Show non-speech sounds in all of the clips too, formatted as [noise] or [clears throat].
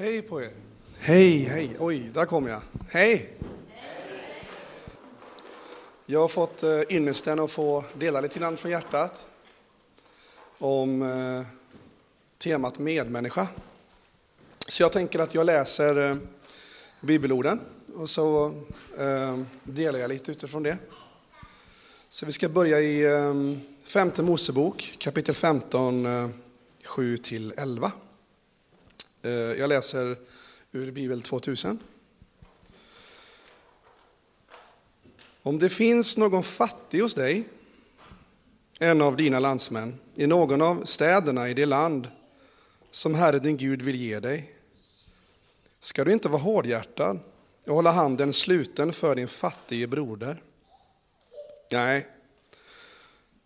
Hej på er. Hej, hej. Oj, där kom jag. Hej. Jag har fått eh, ynnesten att få dela lite grann från hjärtat om eh, temat medmänniska. Så jag tänker att jag läser eh, bibelorden och så delar jag lite utifrån det. Så vi ska börja i femte Mosebok kapitel 15, 7 till 11. Eh, jag läser ur Bibel 2000. Om det finns någon fattig hos dig, en av dina landsmän, i någon av städerna i det land som Herre din Gud vill ge dig, ska du inte vara hårdhjärtad och hålla handen sluten för din fattige broder. Nej,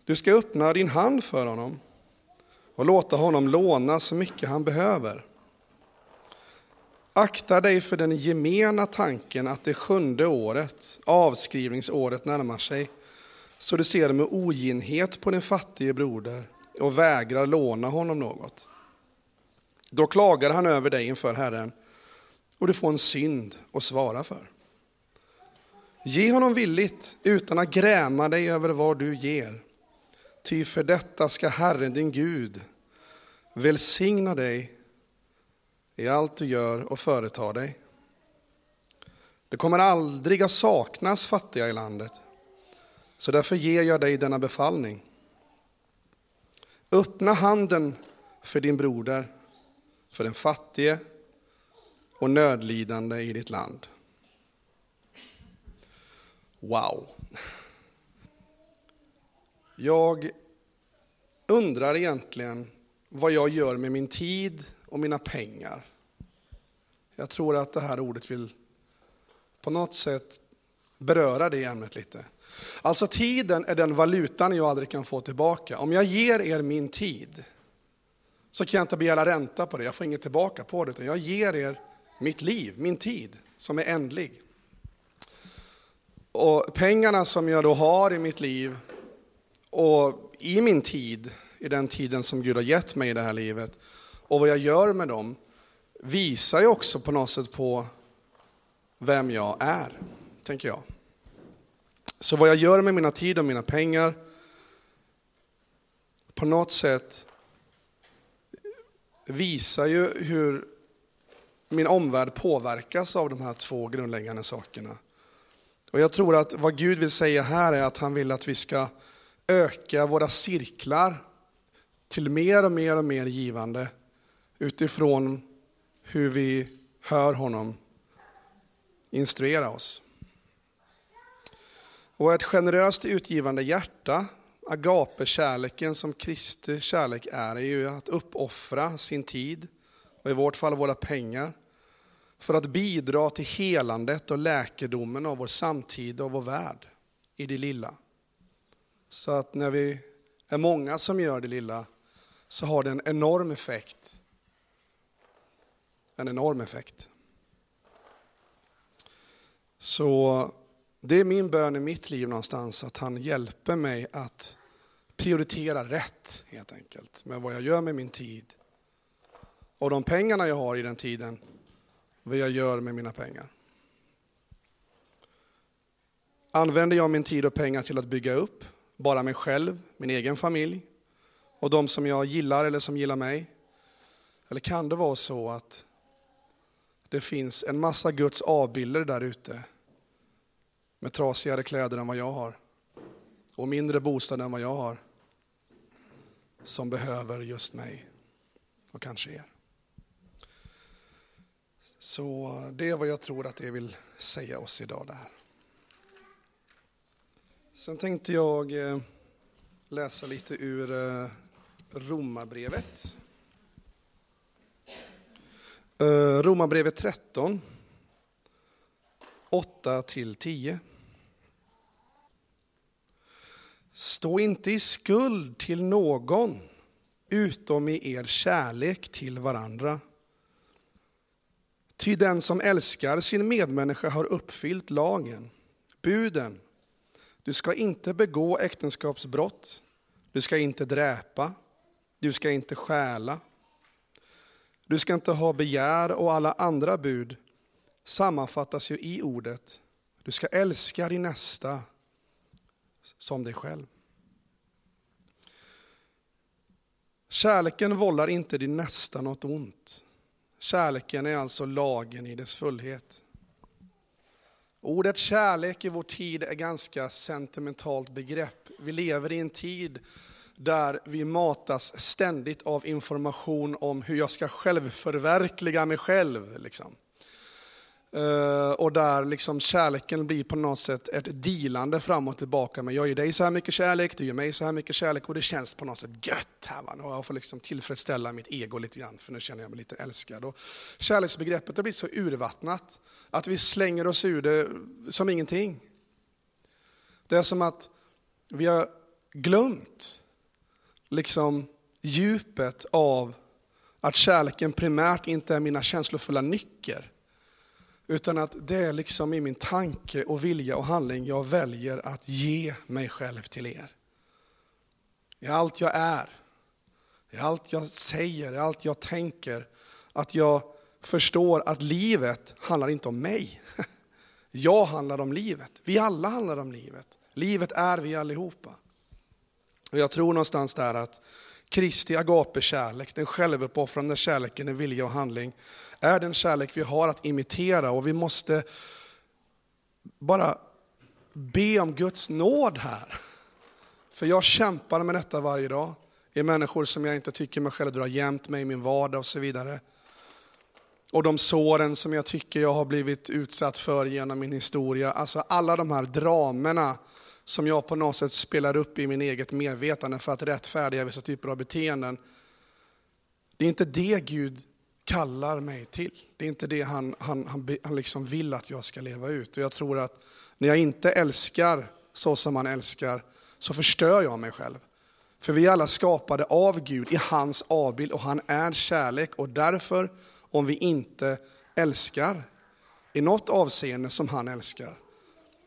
du ska öppna din hand för honom och låta honom låna så mycket han behöver. Akta dig för den gemena tanken att det sjunde året, avskrivningsåret, närmar sig, så du ser med oginhet på din fattige broder och vägrar låna honom något. Då klagar han över dig inför Herren och du får en synd att svara för. Ge honom villigt utan att gräma dig över vad du ger. Ty för detta ska Herren din Gud välsigna dig i allt du gör och företar dig. Det kommer aldrig att saknas fattiga i landet, så därför ger jag dig denna befallning. Öppna handen för din broder, för den fattige och nödlidande i ditt land. Wow. Jag undrar egentligen vad jag gör med min tid och mina pengar. Jag tror att det här ordet vill på något sätt beröra det ämnet lite. Alltså tiden är den valutan jag aldrig kan få tillbaka. Om jag ger er min tid så kan jag inte begära ränta på det, jag får inget tillbaka på det, utan jag ger er mitt liv, min tid, som är ändlig. Och pengarna som jag då har i mitt liv och i min tid, i den tiden som Gud har gett mig i det här livet, och vad jag gör med dem visar ju också på något sätt på vem jag är, tänker jag. Så vad jag gör med mina tid och mina pengar på något sätt visar ju hur min omvärld påverkas av de här två grundläggande sakerna. Och jag tror att vad Gud vill säga här är att han vill att vi ska öka våra cirklar till mer och mer och mer givande utifrån hur vi hör honom instruera oss. Och ett generöst utgivande hjärta, agape-kärleken som Kristi kärlek är, är ju att uppoffra sin tid, och i vårt fall våra pengar, för att bidra till helandet och läkedomen av vår samtid och vår värld i det lilla. Så att när vi är många som gör det lilla så har det en enorm effekt en enorm effekt. Så det är min bön i mitt liv någonstans, att han hjälper mig att prioritera rätt helt enkelt, med vad jag gör med min tid. Och de pengarna jag har i den tiden, vad jag gör med mina pengar. Använder jag min tid och pengar till att bygga upp bara mig själv, min egen familj och de som jag gillar eller som gillar mig? Eller kan det vara så att det finns en massa Guds avbilder där ute med trasigare kläder än vad jag har och mindre bostad än vad jag har som behöver just mig och kanske er. Så det är vad jag tror att det vill säga oss idag där. Sen tänkte jag eh, läsa lite ur eh, Romarbrevet. Eh, Romarbrevet 13, 8-10. Stå inte i skuld till någon utom i er kärlek till varandra. Ty den som älskar sin medmänniska har uppfyllt lagen, buden. Du ska inte begå äktenskapsbrott, du ska inte dräpa, du ska inte stjäla, du ska inte ha begär och alla andra bud sammanfattas ju i ordet. Du ska älska din nästa som dig själv. Kärleken vållar inte din nästa något ont. Kärleken är alltså lagen i dess fullhet. Ordet kärlek i vår tid är ganska sentimentalt begrepp. Vi lever i en tid där vi matas ständigt av information om hur jag ska självförverkliga mig själv. Liksom. Eh, och där liksom kärleken blir på något sätt ett dealande fram och tillbaka. Men jag ger dig så här mycket kärlek, du ger mig så här mycket kärlek och det känns på något sätt gött här. Va? Och jag får liksom tillfredsställa mitt ego lite grann för nu känner jag mig lite älskad. Och kärleksbegreppet har blivit så urvattnat att vi slänger oss ur det som ingenting. Det är som att vi har glömt liksom djupet av att kärleken primärt inte är mina känslofulla nycker utan att det är liksom i min tanke och vilja och handling jag väljer att ge mig själv till er. I allt jag är, i allt jag säger, i allt jag tänker. Att jag förstår att livet handlar inte om mig. [laughs] Jag handlar om livet. Vi alla handlar om livet. Livet är vi allihopa. Och jag tror någonstans där att Kristi agape-kärlek, den självuppoffrande kärleken i vilja och handling, är den kärlek vi har att imitera och vi måste bara be om Guds nåd här. För jag kämpar med detta varje dag. I människor som jag inte tycker mig själv dra jämt med i min vardag och så vidare. Och de såren som jag tycker jag har blivit utsatt för genom min historia. Alltså alla de här dramerna som jag på något sätt spelar upp i min eget medvetande för att rättfärdiga vissa typer av beteenden. Det är inte det Gud kallar mig till. Det är inte det han, han, han, han liksom vill att jag ska leva ut. Och jag tror att när jag inte älskar så som han älskar, så förstör jag mig själv. För vi är alla skapade av Gud i hans avbild och han är kärlek. Och därför, om vi inte älskar i något avseende som han älskar,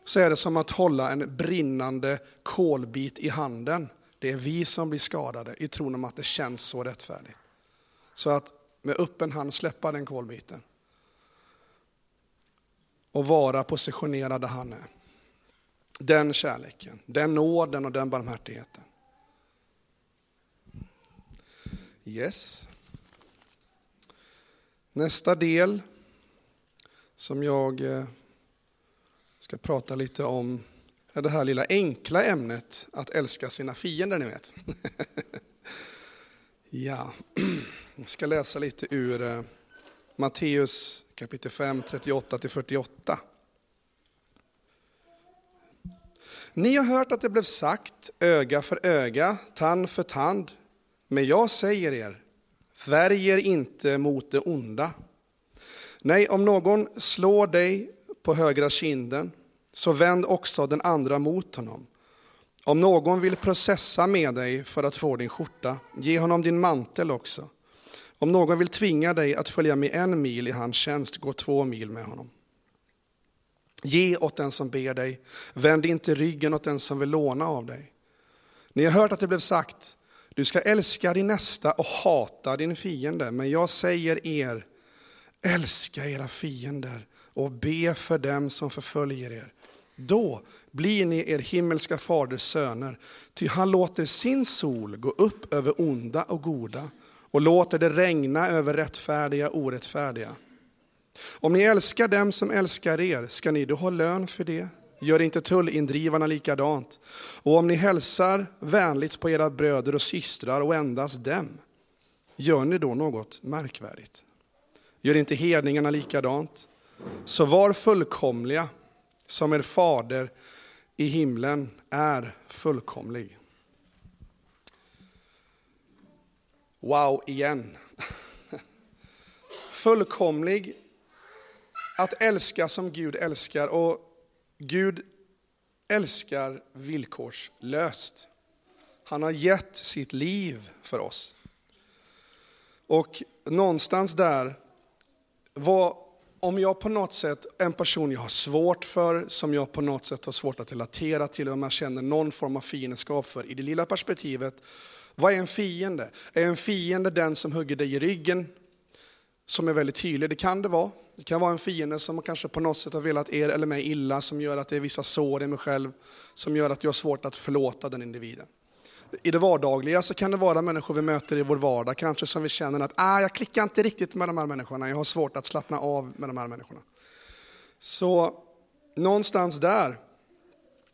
så är det som att hålla en brinnande kolbit i handen. Det är vi som blir skadade i tron om att det känns så rättfärdigt. Så att med öppen hand släppa den kolbiten. Och vara positionerad där han är. Den kärleken, den nåden och den barmhärtigheten. Yes. Nästa del som jag eh, ska prata lite om det här lilla enkla ämnet att älska sina fiender, ni vet. [laughs] ja, [clears throat] jag ska läsa lite ur eh, Matteus kapitel 5, 38-48. Ni har hört att det blev sagt öga för öga, tand för tand. Men jag säger er, värj er inte mot det onda. Nej, om någon slår dig på högra kinden, så vänd också den andra mot honom. Om någon vill processa med dig för att få din skjorta, ge honom din mantel också. Om någon vill tvinga dig att följa med en mil i hans tjänst, gå två mil med honom. Ge åt den som ber dig, vänd inte ryggen åt den som vill låna av dig. Ni har hört att det blev sagt, du ska älska din nästa och hata din fiende, men jag säger er, älska era fiender och be för dem som förföljer er. Då blir ni er himmelska faders söner, ty han låter sin sol gå upp över onda och goda och låter det regna över rättfärdiga och orättfärdiga. Om ni älskar dem som älskar er, ska ni då ha lön för det? Gör inte tullindrivarna likadant? Och om ni hälsar vänligt på era bröder och systrar och endast dem, gör ni då något märkvärdigt? Gör inte hedningarna likadant? Så var fullkomliga som er fader i himlen är fullkomlig. Wow igen. [laughs] Fullkomlig, att älska som Gud älskar. Och Gud älskar villkorslöst. Han har gett sitt liv för oss. Och någonstans där, vad, om jag på något sätt, en person jag har svårt för, som jag på något sätt har svårt att relatera till, om jag känner någon form av fiendskap för, i det lilla perspektivet, vad är en fiende? Är en fiende den som hugger dig i ryggen? som är väldigt tydlig. Det kan det vara. Det kan vara en fiende som kanske på något sätt har velat er eller mig illa, som gör att det är vissa sår i mig själv, som gör att jag har svårt att förlåta den individen. I det vardagliga så kan det vara människor vi möter i vår vardag, kanske som vi känner att ah, jag klickar inte riktigt med de här människorna, jag har svårt att slappna av med de här människorna. Så någonstans där,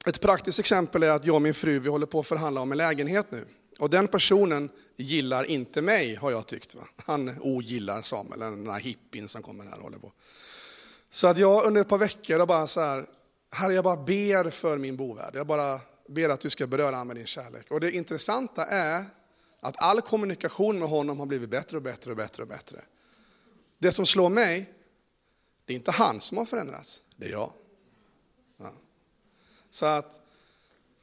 ett praktiskt exempel är att jag och min fru vi håller på att förhandla om en lägenhet nu. Och den personen gillar inte mig, har jag tyckt. Va? Han ogillar Samuel, den här hippin som kommer här och håller på. Så att jag under ett par veckor har bara så här, Herre jag bara ber för min bovärd. Jag bara ber att du ska beröra honom med din kärlek. Och det intressanta är att all kommunikation med honom har blivit bättre och bättre och bättre och bättre. Det som slår mig, det är inte han som har förändrats, det är jag. Ja. Så att,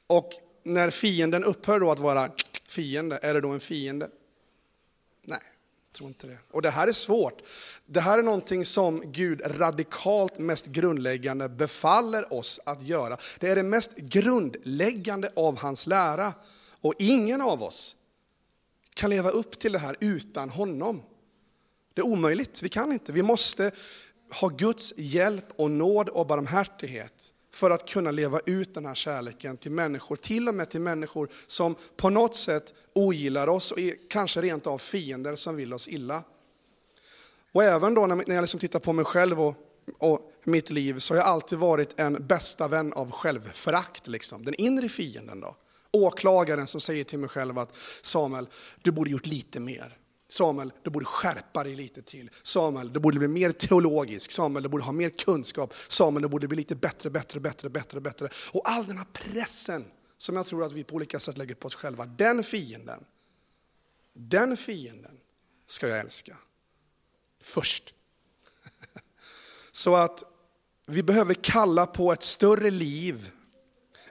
och när fienden upphör då att vara fiende, är det då en fiende? Tror inte det. Och det här är svårt. Det här är någonting som Gud radikalt mest grundläggande befaller oss att göra. Det är det mest grundläggande av hans lära. Och ingen av oss kan leva upp till det här utan honom. Det är omöjligt, vi kan inte. Vi måste ha Guds hjälp och nåd och barmhärtighet för att kunna leva ut den här kärleken till människor, till och med till människor som på något sätt ogillar oss och är kanske rent av fiender som vill oss illa. Och även då när jag liksom tittar på mig själv och, och mitt liv så har jag alltid varit en bästa vän av självförakt. Liksom. Den inre fienden då. Åklagaren som säger till mig själv att Samuel, du borde gjort lite mer. Samuel, du borde skärpa dig lite till. Samuel, du borde bli mer teologisk. Samuel, du borde ha mer kunskap. Samuel, du borde bli lite bättre, bättre, bättre, bättre, bättre. Och all den här pressen som jag tror att vi på olika sätt lägger på oss själva, den fienden, den fienden ska jag älska. Först. [laughs] Så att vi behöver kalla på ett större liv,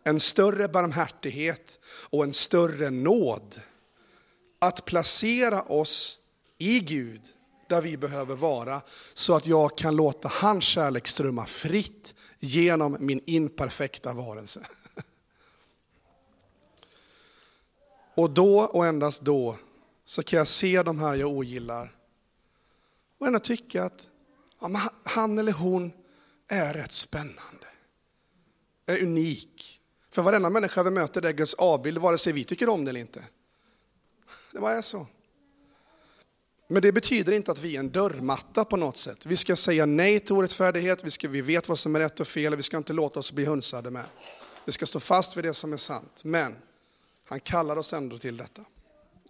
en större barmhärtighet och en större nåd att placera oss i Gud där vi behöver vara, så att jag kan låta hans kärlek strömma fritt genom min imperfekta varelse. Och då och endast då så kan jag se de här jag ogillar och ändå tycka att ja, han eller hon är rätt spännande, är unik. För varenda människa vi möter är Guds avbild, vare sig vi tycker om det eller inte. Det bara är så. Men det betyder inte att vi är en dörrmatta på något sätt. Vi ska säga nej till orättfärdighet, vi, ska, vi vet vad som är rätt och fel, vi ska inte låta oss bli hunsade med. Vi ska stå fast vid det som är sant. Men han kallar oss ändå till detta.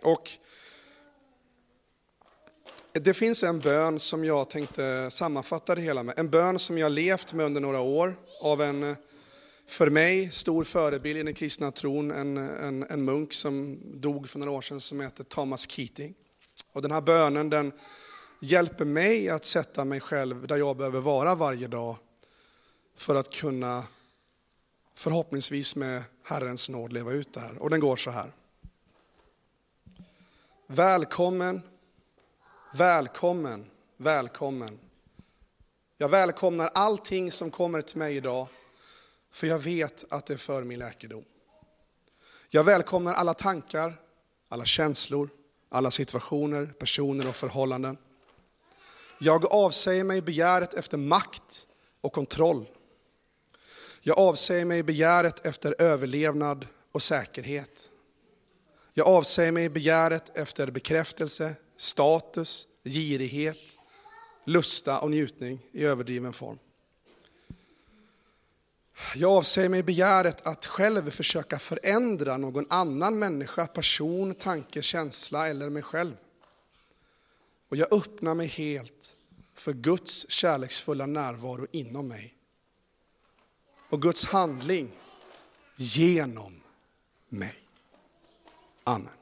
Och det finns en bön som jag tänkte sammanfatta det hela med. En bön som jag levt med under några år av en för mig stor förebild i den kristna tron, en, en, en munk som dog för några år sedan som heter Thomas Keating. Och den här bönen den hjälper mig att sätta mig själv där jag behöver vara varje dag för att kunna förhoppningsvis med Herrens nåd leva ut det här. Och den går så här. Välkommen, välkommen, välkommen. Jag välkomnar allting som kommer till mig idag för jag vet att det är för min läkedom. Jag välkomnar alla tankar, alla känslor, alla situationer, personer och förhållanden. Jag avsäger mig begäret efter makt och kontroll. Jag avsäger mig begäret efter överlevnad och säkerhet. Jag avsäger mig begäret efter bekräftelse, status, girighet, lusta och njutning i överdriven form. Jag avsäger mig begäret att själv försöka förändra någon annan människa, person, tanke, känsla eller mig själv. Och jag öppnar mig helt för Guds kärleksfulla närvaro inom mig. Och Guds handling genom mig. Amen.